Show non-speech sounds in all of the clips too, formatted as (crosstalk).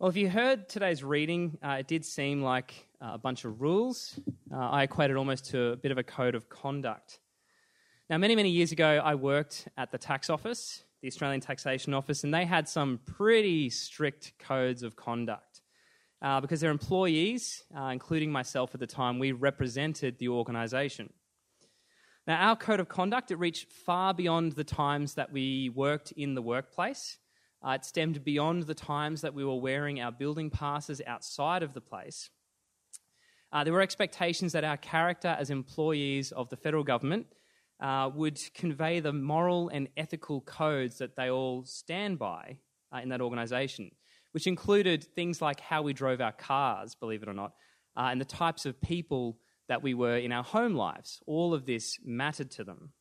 Well, if you heard today's reading, uh, it did seem like uh, a bunch of rules. Uh, I equated almost to a bit of a code of conduct. Now, many, many years ago, I worked at the tax office, the Australian Taxation Office, and they had some pretty strict codes of conduct. Uh, because their employees, uh, including myself at the time, we represented the organisation. Now, our code of conduct, it reached far beyond the times that we worked in the workplace. Uh, it stemmed beyond the times that we were wearing our building passes outside of the place. Uh, there were expectations that our character as employees of the federal government uh, would convey the moral and ethical codes that they all stand by uh, in that organisation, which included things like how we drove our cars, believe it or not, uh, and the types of people that we were in our home lives. All of this mattered to them.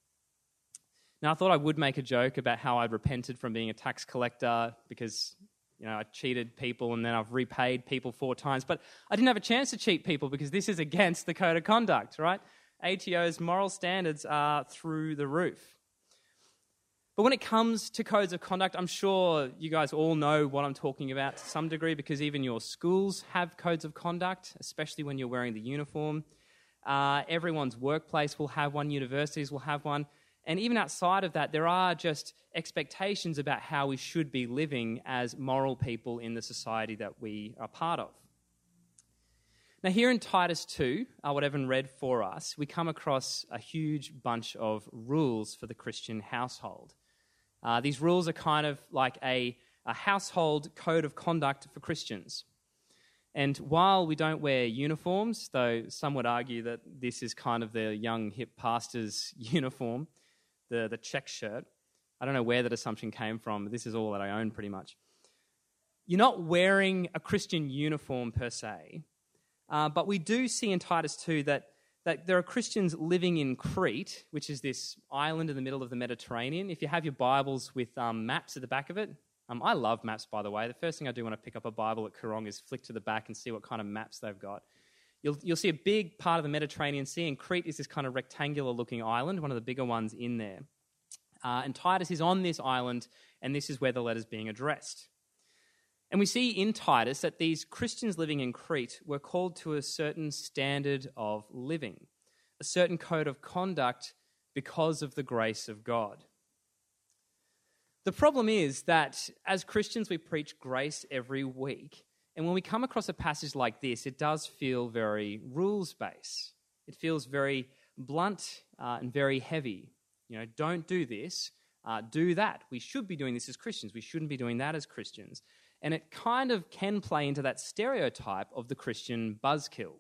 Now, I thought I would make a joke about how I'd repented from being a tax collector because, you know, I cheated people and then I've repaid people four times. But I didn't have a chance to cheat people because this is against the code of conduct, right? ATO's moral standards are through the roof. But when it comes to codes of conduct, I'm sure you guys all know what I'm talking about to some degree because even your schools have codes of conduct, especially when you're wearing the uniform. Uh, everyone's workplace will have one, universities will have one. And even outside of that, there are just expectations about how we should be living as moral people in the society that we are part of. Now, here in Titus 2, uh, what Evan read for us, we come across a huge bunch of rules for the Christian household. Uh, these rules are kind of like a, a household code of conduct for Christians. And while we don't wear uniforms, though some would argue that this is kind of the young hip pastor's (laughs) uniform, the, the check shirt. I don't know where that assumption came from, but this is all that I own pretty much. You're not wearing a Christian uniform per se, uh, but we do see in Titus 2 that, that there are Christians living in Crete, which is this island in the middle of the Mediterranean. If you have your Bibles with um, maps at the back of it, um, I love maps, by the way. The first thing I do when I pick up a Bible at Koorong is flick to the back and see what kind of maps they've got. You'll, you'll see a big part of the Mediterranean Sea, and Crete is this kind of rectangular looking island, one of the bigger ones in there. Uh, and Titus is on this island, and this is where the letter's being addressed. And we see in Titus that these Christians living in Crete were called to a certain standard of living, a certain code of conduct because of the grace of God. The problem is that as Christians, we preach grace every week, and when we come across a passage like this, it does feel very rules based. It feels very blunt uh, and very heavy. You know, don't do this, uh, do that. We should be doing this as Christians. We shouldn't be doing that as Christians. And it kind of can play into that stereotype of the Christian buzzkill,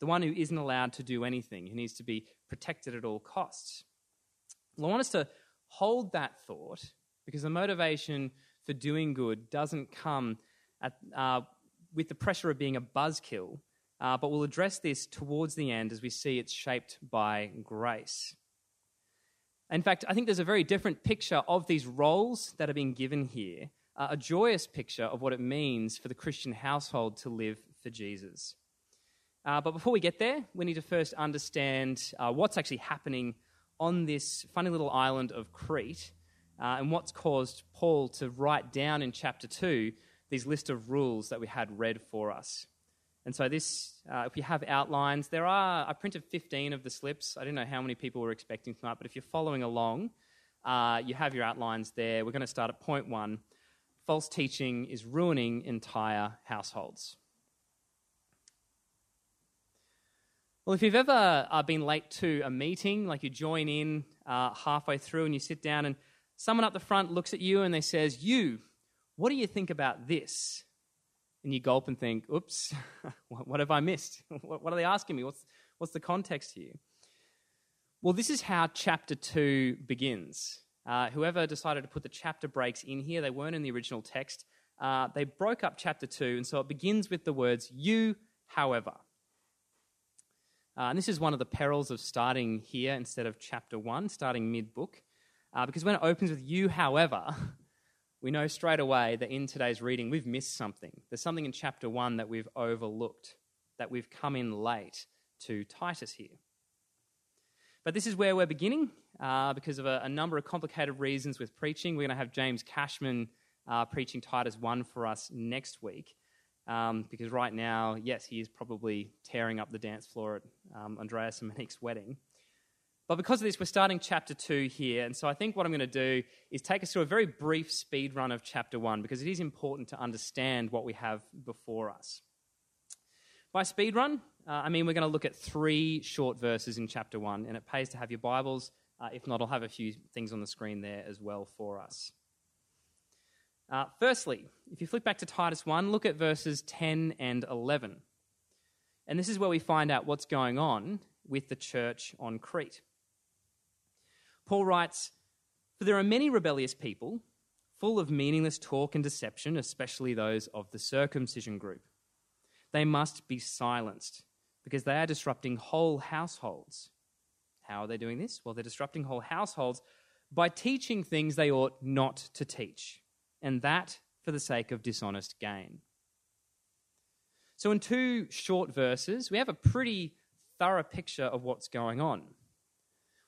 the one who isn't allowed to do anything, who needs to be protected at all costs. Well, I want us to hold that thought because the motivation for doing good doesn't come at, uh, with the pressure of being a buzzkill, uh, but we'll address this towards the end as we see it's shaped by grace. In fact, I think there's a very different picture of these roles that are being given here, uh, a joyous picture of what it means for the Christian household to live for Jesus. Uh, but before we get there, we need to first understand uh, what's actually happening on this funny little island of Crete uh, and what's caused Paul to write down in chapter 2 these list of rules that we had read for us. And so, this, uh, if you have outlines, there are, I printed 15 of the slips. I don't know how many people were expecting tonight, but if you're following along, uh, you have your outlines there. We're going to start at point one false teaching is ruining entire households. Well, if you've ever uh, been late to a meeting, like you join in uh, halfway through and you sit down, and someone up the front looks at you and they says, "You, what do you think about this? And you gulp and think, oops, (laughs) what have I missed? (laughs) What are they asking me? What's, what's the context here? Well, this is how chapter 2 begins. Uh, whoever decided to put the chapter breaks in here, they weren't in the original text. Uh, they broke up chapter 2, and so it begins with the words, you, however. Uh, and this is one of the perils of starting here instead of chapter 1, starting mid book. Uh, because when it opens with you, however, (laughs) we know straight away that in today's reading we've missed something. There's something in chapter 1 that we've overlooked, that we've come in late to Titus here. But this is where we're beginning uh, because of a, a, number of complicated reasons with preaching. We're going to have James Cashman uh, preaching Titus 1 for us next week. Um, because right now, yes, he is probably tearing up the dance floor at um, Andreas and Monique's wedding. But because of this, we're starting chapter 2 here. And so I think what I'm going to do is take us through a very brief speed run of chapter 1 because it is important to understand what we have before us. By speed run, uh, I mean we're going to look at three short verses in chapter 1, and it pays to have your Bibles. Uh, if not, I'll have a few things on the screen there as well for us. Uh, firstly, if you flick back to Titus 1, look at verses 10 and 11. And this is where we find out what's going on with the church on Crete. Paul writes, For there are many rebellious people, full of meaningless talk and deception, especially those of the circumcision group. They must be silenced because they are disrupting whole households. How are they doing this? Well, they're disrupting whole households by teaching things they ought not to teach, and that for the sake of dishonest gain. So, in two short verses, we have a pretty thorough picture of what's going on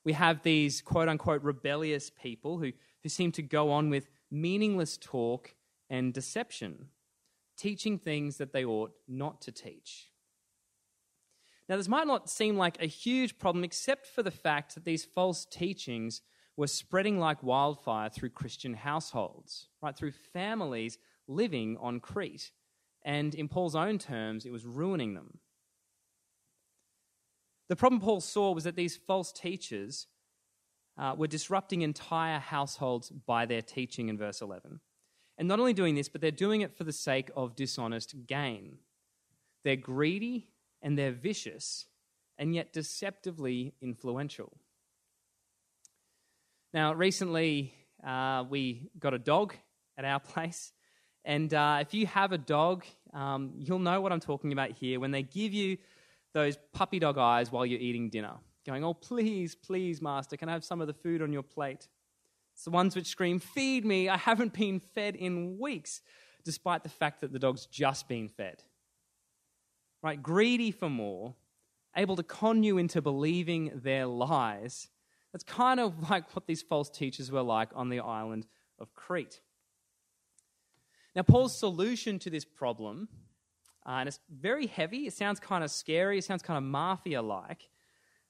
we have these quote unquote rebellious people who, who seem to go on with meaningless talk and deception, teaching things that they ought not to teach. Now, this might not seem like a huge problem, except for the fact that these false teachings were spreading like wildfire through Christian households, right? Through families living on Crete. And in Paul's own terms, it was ruining them. The problem Paul saw was that these false teachers uh, were disrupting entire households by their teaching in verse 11. And not only doing this, but they're doing it for the sake of dishonest gain. They're greedy and they're vicious and yet deceptively influential. Now, recently uh, we got a dog at our (laughs) place. And uh, if you have a dog, um, you'll know what I'm talking about here. When they give you those puppy dog eyes while you're eating dinner, going, Oh, please, please, Master, can I have some of the food on your plate? It's the ones which scream, Feed me, I haven't been fed in weeks, despite the fact that the dog's just been fed. Right? Greedy for more, able to con you into believing their lies. That's kind of like what these false teachers were like on the island of Crete. Now, Paul's solution to this problem uh, and it's very heavy. It sounds kind of scary. It sounds kind of mafia like.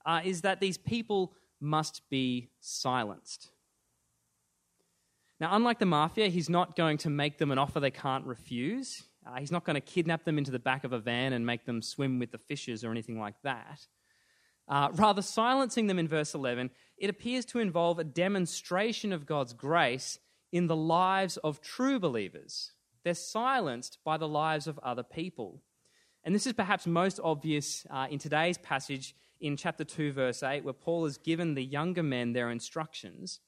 Uh, is that these people must be silenced. Now, unlike the mafia, he's not going to make them an offer they can't refuse. Uh, he's not going to kidnap them into the back of a van and make them swim with the fishes or anything like that. Uh, rather, silencing them in verse 11, it appears to involve a demonstration of God's grace in the lives of true believers. They're silenced by the lives of other people. And this is perhaps most obvious uh, in today's passage in chapter 2, verse 8, where Paul has given the younger men their instructions.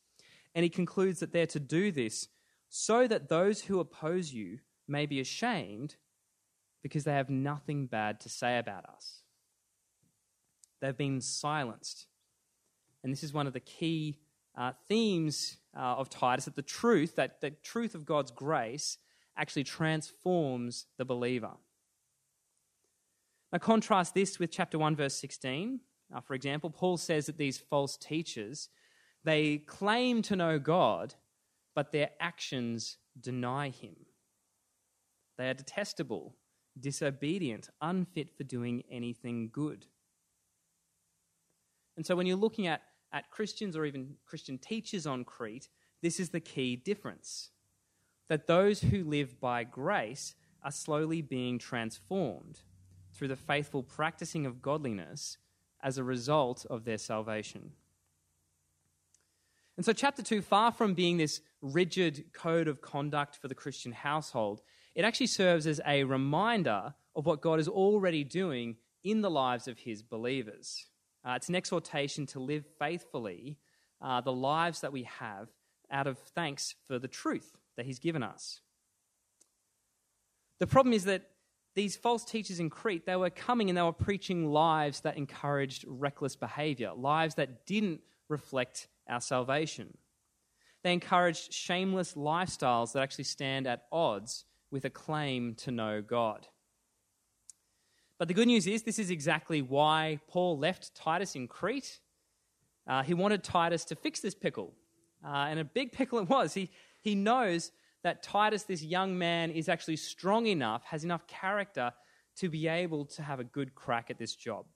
And he concludes that they're to do this so that those who oppose you may be ashamed because they have nothing bad to say about us. They've been silenced. And this is one of the key uh, themes uh, of Titus that the truth, that the truth of God's grace, actually transforms the believer. Now, contrast this with chapter 1, verse 16. Now, for example, Paul says that these false teachers, they claim to know God, but their actions deny him. They are detestable, disobedient, unfit for doing anything good. And so when you're looking at, at Christians or even Christian teachers on Crete, this is the key difference that those who live by grace are slowly being transformed through the faithful practicing of godliness as a result of their salvation. And so, chapter 2, far from being this rigid code of conduct for the Christian household, it actually serves as a reminder of what God is already doing in the lives of his believers. Uh, it's an exhortation to live faithfully uh, the lives that we have out of thanks for the truth that he's given us. The problem is that these false teachers in Crete, they were coming and they were preaching lives that encouraged reckless behavior, lives that didn't reflect our salvation. They encouraged shameless lifestyles that actually stand at odds with a claim to know God. But the good news is, this is exactly why Paul left Titus in Crete. Uh, he wanted Titus to fix this pickle. Uh, and a big pickle it was. He, he knows that Titus, this young man, is actually strong enough, has enough character to be able to have a good crack at this job.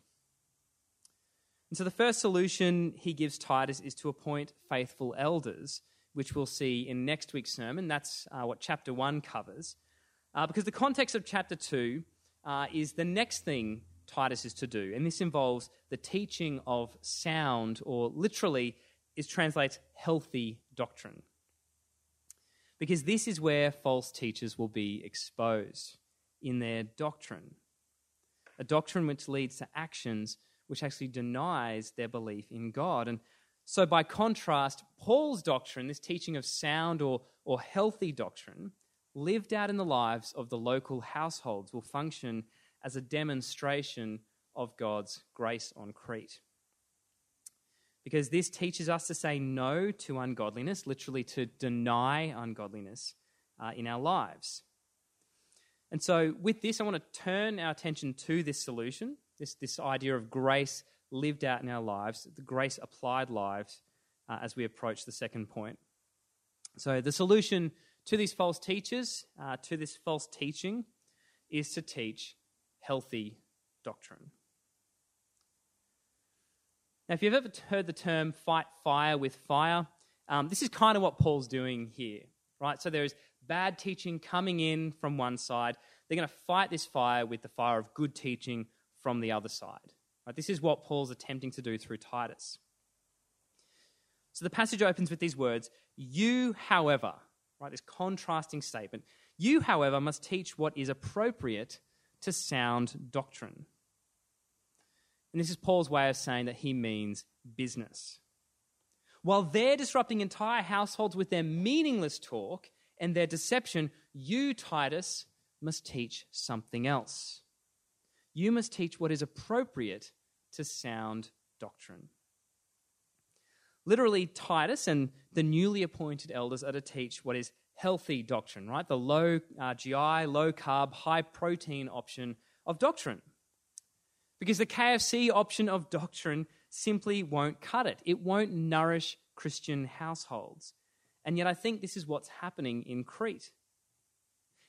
And so the first solution he gives Titus is to appoint faithful elders, which we'll see in next week's sermon. That's uh, what chapter 1 covers. Uh, because the context of chapter 2 uh, is the next thing Titus is to do, and this involves the teaching of sound, or literally, is translates healthy doctrine. Because this is where false teachers will be exposed in their doctrine. A doctrine which leads to actions which actually denies their belief in God. And so, by contrast, Paul's doctrine, this teaching of sound or, or healthy doctrine, lived out in the lives of the local households, will function as a demonstration of God's grace on Crete. Because this teaches us to say no to ungodliness, literally to deny ungodliness uh, in our lives. And so, with this, I want to turn our attention to this solution this, this idea of grace lived out in our lives, the grace applied lives, uh, as we approach the second point. So, the solution to these false teachers, uh, to this false teaching, is to teach healthy doctrine. Now, if you've ever heard the term fight fire with fire, um, this is kind of what Paul's doing here, right? So there is bad teaching coming in from one side. They're going to fight this fire with the fire of good teaching from the other side. Right? This is what Paul's attempting to do through Titus. So the passage opens with these words You, however, right, this contrasting statement, you, however, must teach what is appropriate to sound doctrine. And this is Paul's way of saying that he means business. While they're disrupting entire households with their meaningless talk and their deception, you, Titus, must teach something else you must teach what is appropriate to sound doctrine. Literally, Titus and the newly appointed elders are to teach what is healthy doctrine, right? The low uh, GI, low carb, high protein option of doctrine. Because the KFC option of doctrine simply won't cut it, it won't nourish Christian households. And yet, I think this is what's happening in Crete.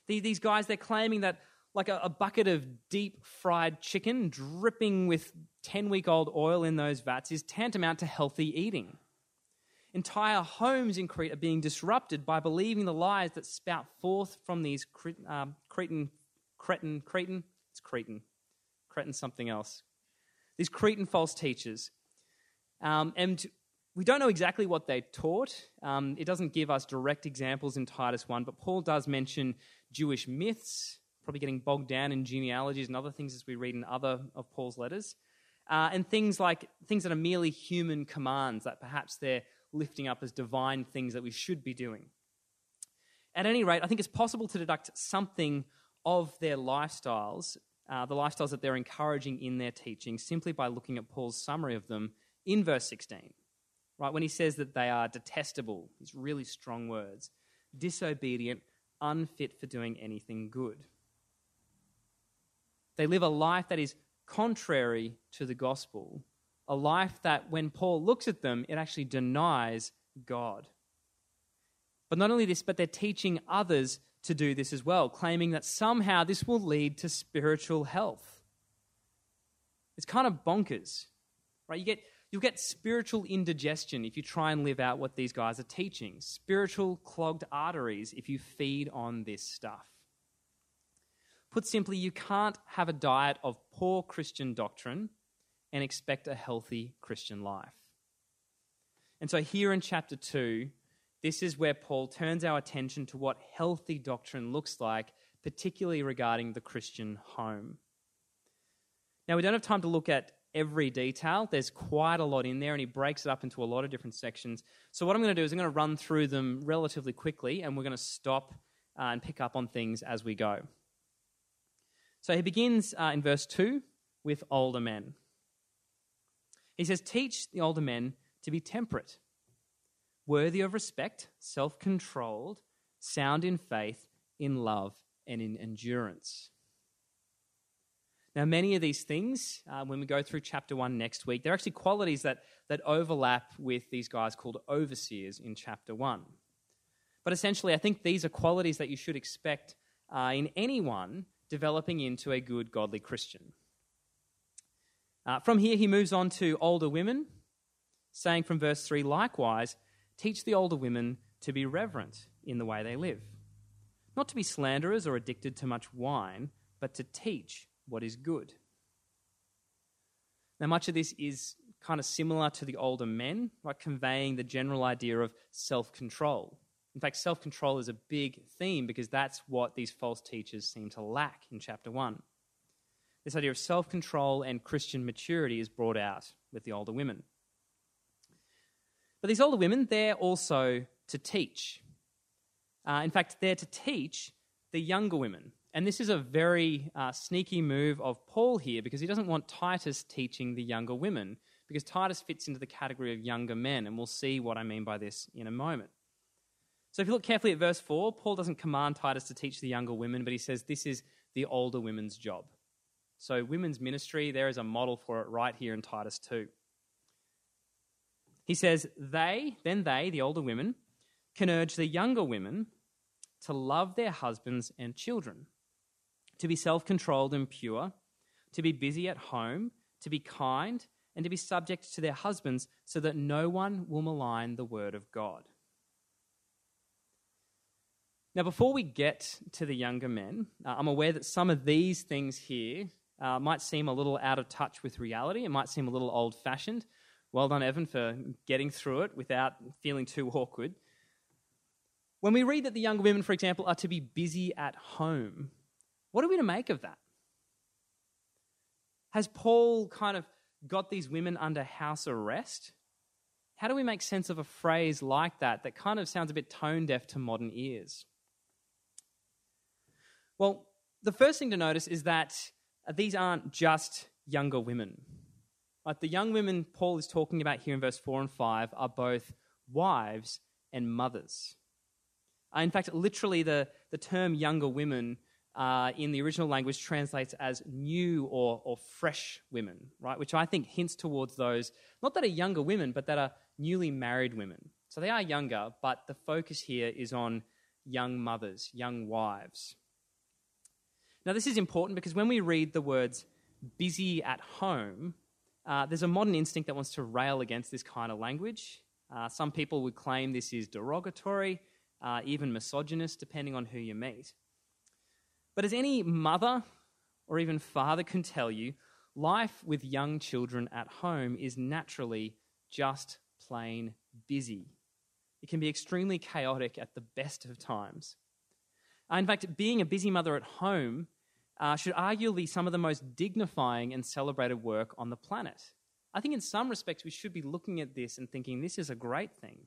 These guys, they're claiming that like a, bucket of deep fried chicken dripping with 10 week old oil in those vats is tantamount to healthy eating. Entire homes in Crete are being disrupted by believing the lies that spout forth from these um, Cretan, Cretan, Cretan, it's Cretan, Cretan something else. These Cretan false teachers. Um, and we don't know exactly what they taught. Um, it doesn't give us direct examples in Titus 1, but Paul does mention Jewish myths probably getting bogged down in genealogies and other things as we read in other of Paul's letters. Uh, and things like things that are merely human commands that perhaps they're lifting up as divine things that we should be doing. At any rate, I think it's possible to deduct something of their lifestyles, uh, the lifestyles that they're encouraging in their teaching, simply by looking at Paul's summary of them in verse 16. Right, when he says that they are detestable, these really strong words, disobedient, unfit for doing anything good. They live a life that is contrary to the gospel, a life that, when Paul looks at them, it actually denies God. But not only this, but they're teaching others to do this as well, claiming that somehow this will lead to spiritual health. It's kind of bonkers, right? You get, you'll get spiritual indigestion if you try and live out what these guys are teaching, spiritual clogged arteries if you feed on this stuff. Put simply, you can't have a diet of poor Christian doctrine and expect a healthy Christian life. And so, here in chapter 2, this is where Paul turns our attention to what healthy doctrine looks like, particularly regarding the Christian home. Now, we don't have time to look at every detail. There's quite a lot in there, and he breaks it up into a lot of different sections. So, what I'm going to do is I'm going to run through them relatively quickly, and we're going to stop uh, and pick up on things as we go. So he begins uh, in verse 2 with older men. He says, Teach the older men to be temperate, worthy of respect, self controlled, sound in faith, in love, and in endurance. Now, many of these things, uh, when we go through chapter 1 next week, they're actually qualities that, that overlap with these guys called overseers in chapter 1. But essentially, I think these are qualities that you should expect uh, in anyone developing into a good, godly Christian. Uh, from here, he moves on to older women, saying from verse 3 likewise, teach the older women to be reverent in the way they live, not to be slanderers or addicted to much wine, but to teach what is good. Now, much of this is kind of similar to the older men, like conveying the general idea of self control. In fact, self control is a big theme because that's what these false teachers seem to lack in chapter 1. This idea of self control and Christian maturity is brought out with the older women. But these older women, they're also to teach. Uh, in fact, they're to teach the younger women. And this is a very uh, sneaky move of Paul here because he doesn't want Titus teaching the younger women, because Titus fits into the category of younger men, and we'll see what I mean by this in a moment. So if you look carefully at verse 4, Paul doesn't command Titus to teach the younger women, but he says this is the older women's job. So, women's ministry, there is a model for it right here in Titus 2. He says, They, then they, the older women, can urge the younger women to love their husbands and children, to be self controlled and pure, to be busy at home, to be kind, and to be subject to their husbands, so that no one will malign the word of God. Now, before we get to the younger men, uh, I'm aware that some of these things here uh, might seem a little out of touch with reality. It might seem a little old fashioned. Well done, Evan, for getting through it without feeling too awkward. When we read that the younger women, for example, are to be busy at home, what are we to make of that? Has Paul kind of got these women under house arrest? How do we make sense of a phrase like that that kind of sounds a bit tone deaf to modern ears? Well, the first thing to notice is that these aren't just younger women. The young women Paul is talking about here in verse 4 and 5 are both wives and mothers. Uh, in fact, literally, the, the term younger women uh, in the original language translates as new or, or fresh women, right? Which I think hints towards those, not that are younger women, but that are newly married women. So they are younger, but the focus here is on young mothers, young wives. Now, this is important because when we read the words busy at home, uh, there's a modern instinct that wants to rail against this kind of language. Uh, some people would claim this is derogatory, uh, even misogynist, depending on who you meet. But as any mother or even father can tell you, life with young children at home is naturally just plain busy. It can be extremely chaotic at the best of times. Uh, in fact, being a busy mother at home uh, should arguably some of the most dignifying and celebrated work on the planet. I think in some respects we should be looking at this and thinking this is a great thing.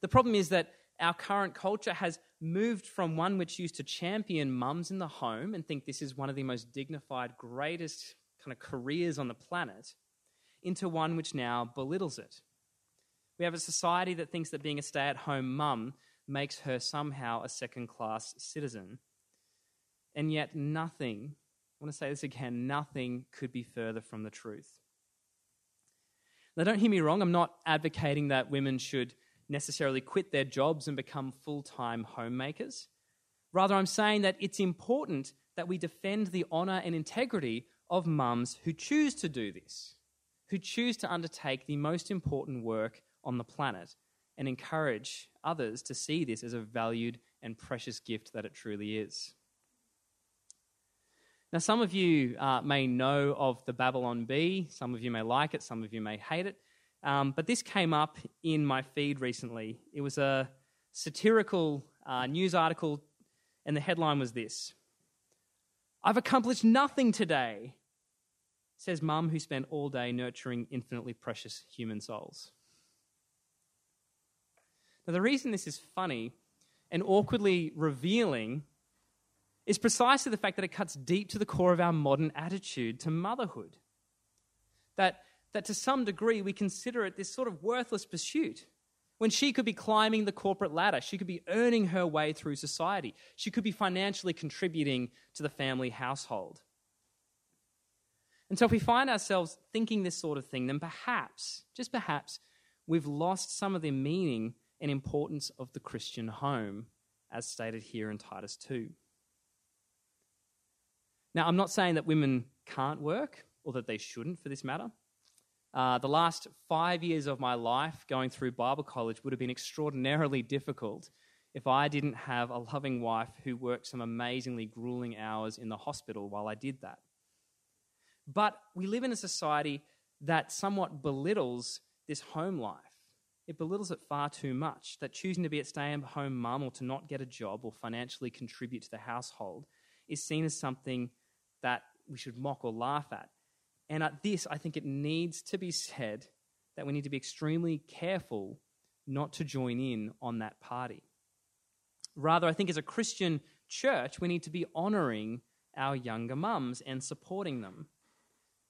The problem is that our current culture has moved from one which used to champion mums in the home and think this is one of the most dignified, greatest kind of careers on the planet into one which now belittles it. We have a society that thinks that being a stay at home mum makes her somehow a second class citizen and yet, nothing, I want to say this again, nothing could be further from the truth. Now, don't hear me wrong, I'm not advocating that women should necessarily quit their jobs and become full time homemakers. Rather, I'm saying that it's important that we defend the honour and integrity of mums who choose to do this, who choose to undertake the most important work on the planet, and encourage others to see this as a valued and precious gift that it truly is. Now, some of you uh, may know of the Babylon Bee. Some of you may like it, some of you may hate it. Um, but this came up in my feed recently. It was a satirical uh, news article, and the headline was this I've accomplished nothing today, says mum who spent all day nurturing infinitely precious human souls. Now, the reason this is funny and awkwardly revealing is precisely the fact that it cuts deep to the core of our modern attitude to motherhood. That, that to some degree we consider it this sort of worthless pursuit. When she could be climbing the corporate ladder, she could be earning her way through society, she could be financially contributing to the family household. And so, if we find ourselves thinking this sort of thing, then perhaps, just perhaps, we've lost some of the meaning and importance of the Christian home, as stated here in Titus 2. Now, I'm not saying that women can't work, or that they shouldn't for this matter. Uh, the last five years of my life going through Bible college would have been extraordinarily difficult if I didn't have a loving wife who worked some amazingly grueling hours in the hospital while I did that. But we live in a society that somewhat belittles this home life. It belittles it far too much. That choosing to be a stay at home mum or to not get a job or financially contribute to the household is seen as something that we should mock or laugh at. And at this, I think it needs to be said that we need to be extremely careful not to join in on that party. Rather, I think as a Christian church, we need to be honoring our younger mums and supporting them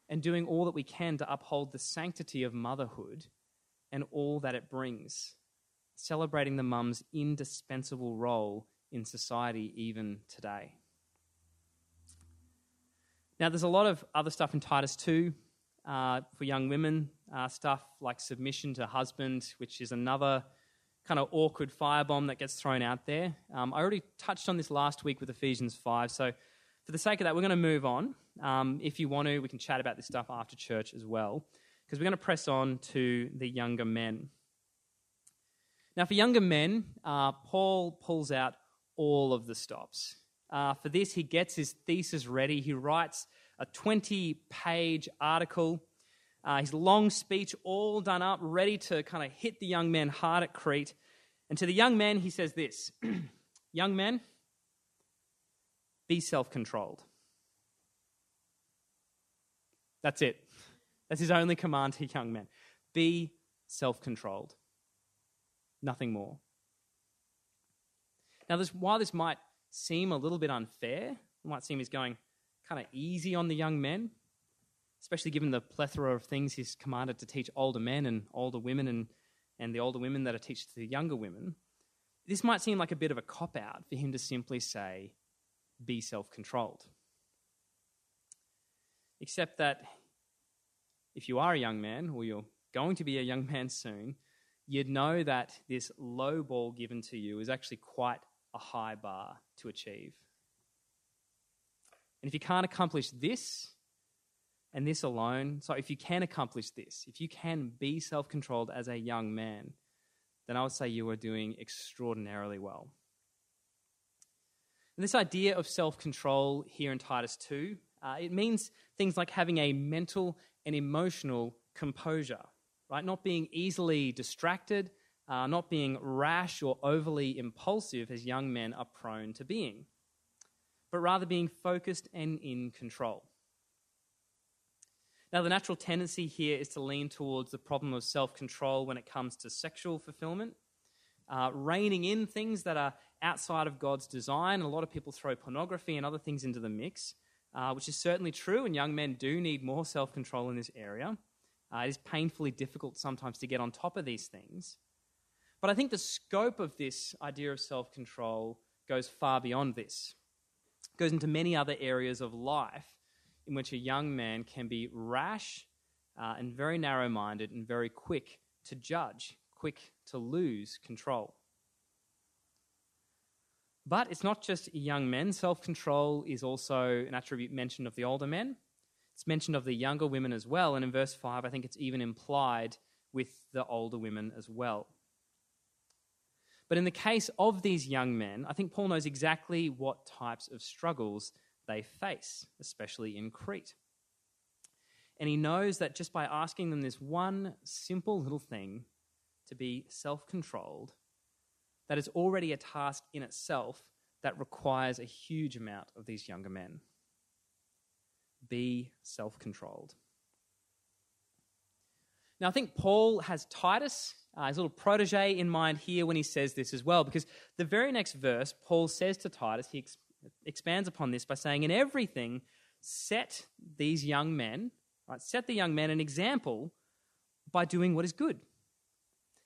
and doing all that we can to uphold the sanctity of motherhood and all that it brings, celebrating the mum's indispensable role in society even today. Now, there's a lot of other stuff in Titus 2 uh, for young women, uh, stuff like submission to husband, which is another kind of awkward firebomb that gets thrown out there. Um, I already touched on this last week with Ephesians 5, so for the sake of that, we're going to move on. Um, if you want to, we can chat about this stuff after church as well, because we're going to press on to the younger men. Now, for younger men, uh, Paul pulls out all of the stops. Uh, for this, he gets his thesis ready. He writes a 20 page article uh, his long speech all done up, ready to kind of hit the young men hard at Crete. And to the young men, he says this (clears throat) Young men, be self controlled. That's it. That's his only command to young men. Be self controlled. Nothing more. Now, this, while this might seem a little bit unfair, it might seem he's going kind of easy on the young men, especially given the plethora of things he's commanded to teach older men and older women and, and the older women that are teach to the younger women, this might seem like a bit of a cop out for him to simply say, be self controlled. Except that if you are a young man, or you're going to be a young (laughs) man soon, you'd know that this low ball given to you is actually quite a high bar to achieve. And if you can't accomplish this, and this alone, so if you can accomplish this, if you can be self controlled as a young man, then I would say you are doing extraordinarily well. And this idea of self control here in Titus 2, uh, it means things like having a mental and emotional composure, right? Not being easily distracted, uh, not being rash or overly impulsive as young men are prone to being, but rather being focused and in control. Now, the natural tendency here is to lean towards the problem of self control when it comes to sexual fulfillment, uh, reining in things that are outside of God's design. A lot of people throw pornography and other things into the mix, uh, which is certainly true, and young men do need more self control in this area. Uh, it is painfully difficult sometimes to get on top of these things. But I think the scope of this idea of self control goes far beyond this. It goes into many other areas of life in which a young man can be rash uh, and very narrow minded and very quick to judge, quick to lose control. But it's not just young men. Self control is also an attribute mentioned of the older men. It's mentioned of the younger women as well. And in verse 5, I think it's even implied with the older women as well. But in the case of these young men, I think Paul knows exactly what types of struggles they face, especially in Crete. And he knows that just by asking them this one simple little thing to be self controlled, that is already a task in itself that requires a huge amount of these younger men. Be self controlled. Now, I think Paul has Titus, uh, his little protege, in mind here when he says this as well, because the very next verse, Paul says to Titus, he, expands upon this by saying, In everything, set these young men, right, set the young men an example by doing what is good.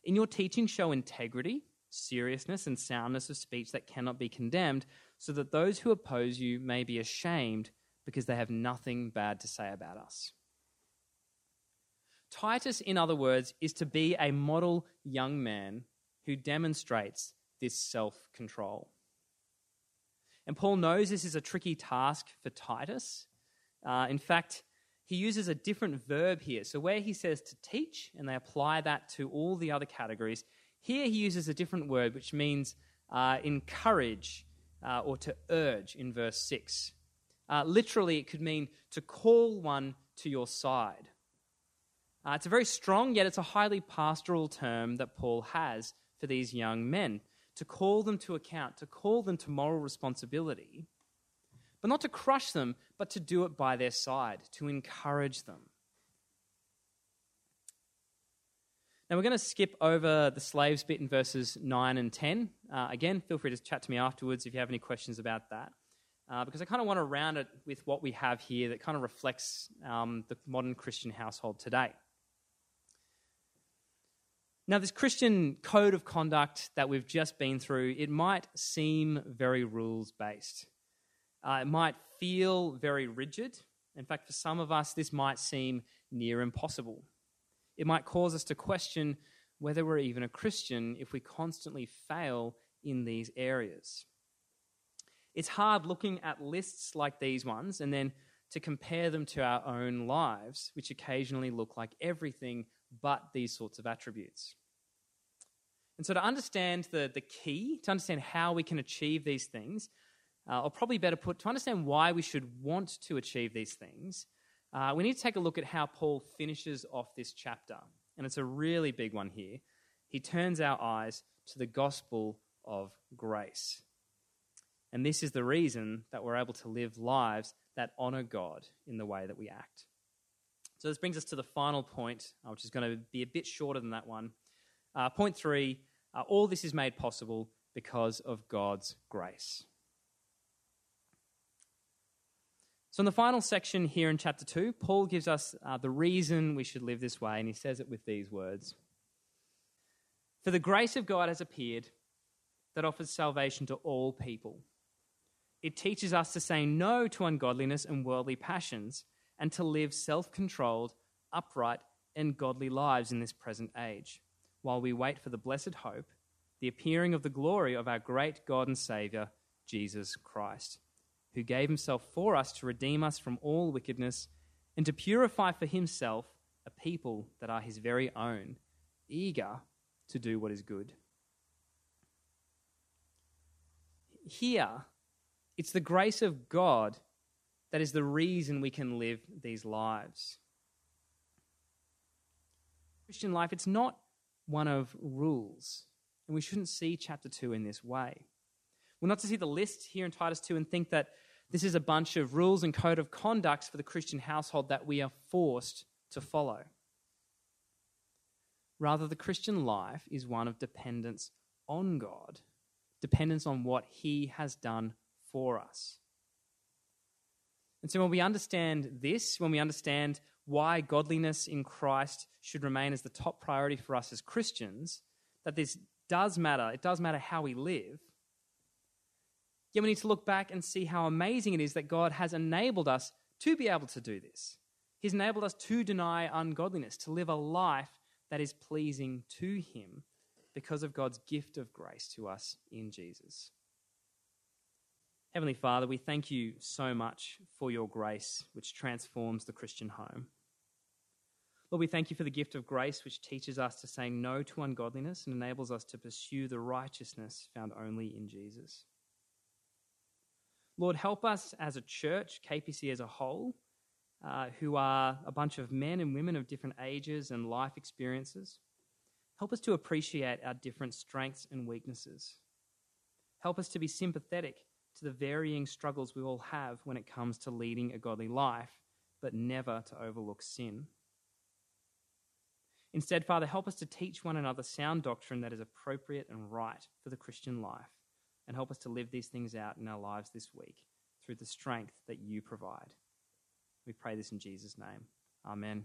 In your teaching, show integrity, seriousness, and soundness of speech that cannot be condemned, so that those who oppose you may be ashamed because they have nothing bad to say about us. Titus, in other words, is to be a model young man who demonstrates this self control. And Paul knows this is a tricky task for Titus. Uh, in fact, he uses a different verb here. So, where he says to teach, and they apply that to all the other categories, here he uses a different word which means uh, encourage uh, or to urge in verse 6. Uh, literally, it could mean to call one to your side. Uh, it's a very strong, yet it's a highly pastoral term that Paul has for these young men to call them to account, to call them to moral responsibility, but not to crush them, but to do it by their side, to encourage them. Now, we're going to skip over the slaves bit in verses 9 and 10. Uh, again, feel free to chat to me afterwards if you have any questions about that uh, because I kind of want to round it with what we have here that kind of reflects um, the modern Christian household today. Now, this Christian code of conduct that we've just been through, it might seem very rules based. Uh, it might feel very rigid. In fact, for some of us, this might seem near impossible. It might cause us to question whether we're even a Christian if we constantly fail in these areas. It's hard looking at lists like these ones and then to compare them to our own lives, which occasionally look like everything but these sorts of attributes. And so, to understand the, the key, to understand how we can achieve these things, uh, or probably better put, to understand why we should want to achieve these things, uh, we need to take a look at how Paul finishes off this chapter. And it's a really big one here. He turns our eyes to the gospel of grace. And this is the reason that we're able to live lives that honor God in the way that we act. So, this brings us to the final point, uh, which is going to be a bit shorter than that one. Uh, point three uh, all this is made possible because of God's grace. So, in the final section here in chapter 2, Paul gives us uh, the reason we should live this way, and he says it with these words For the grace of God has appeared that offers salvation to all people it teaches us to say no to ungodliness and worldly passions and to live self controlled, upright, and godly lives in this present age, while we wait for the blessed hope, the appearing of the glory of our great God and Saviour, Jesus Christ, who gave himself for us to redeem us from all wickedness and to purify for himself a people that are his very own, eager to do what is good. Here, it's the grace of God that is the reason we can live these lives. Christian life, it's not one of rules, and we shouldn't see chapter 2 in this way. We're not to see the list here in Titus 2 and think that this is a bunch of rules and code of conducts for the Christian household that we are forced to follow. Rather, the Christian life is one of dependence on God, dependence on what He has done for us. And so when we understand this, when we understand why godliness in Christ should remain as the top priority for us as Christians, that this does matter, it does matter how we live, yet we need to look back and see how amazing it is that God has enabled us to be able to do this. He's enabled us to deny ungodliness, to live a life that is pleasing to Him because of God's gift of grace to us in Jesus. Heavenly Father, we thank you so much for your grace, which transforms the Christian home. Lord, we thank you for the gift of grace, which teaches us to say no to ungodliness and enables us to pursue the righteousness found only in Jesus. Lord, help us as a church, KPC as a whole, uh, who are a bunch of men and women of different ages and life experiences. Help us to appreciate our different strengths and weaknesses. Help us to be sympathetic to the varying struggles we all have when it comes to leading a godly life, but never to overlook sin. Instead, Father, help us to teach one another sound doctrine that is appropriate and right for the Christian life, and help us to live these things out in our lives this week through the strength that you provide. We pray this in Jesus' name. Amen.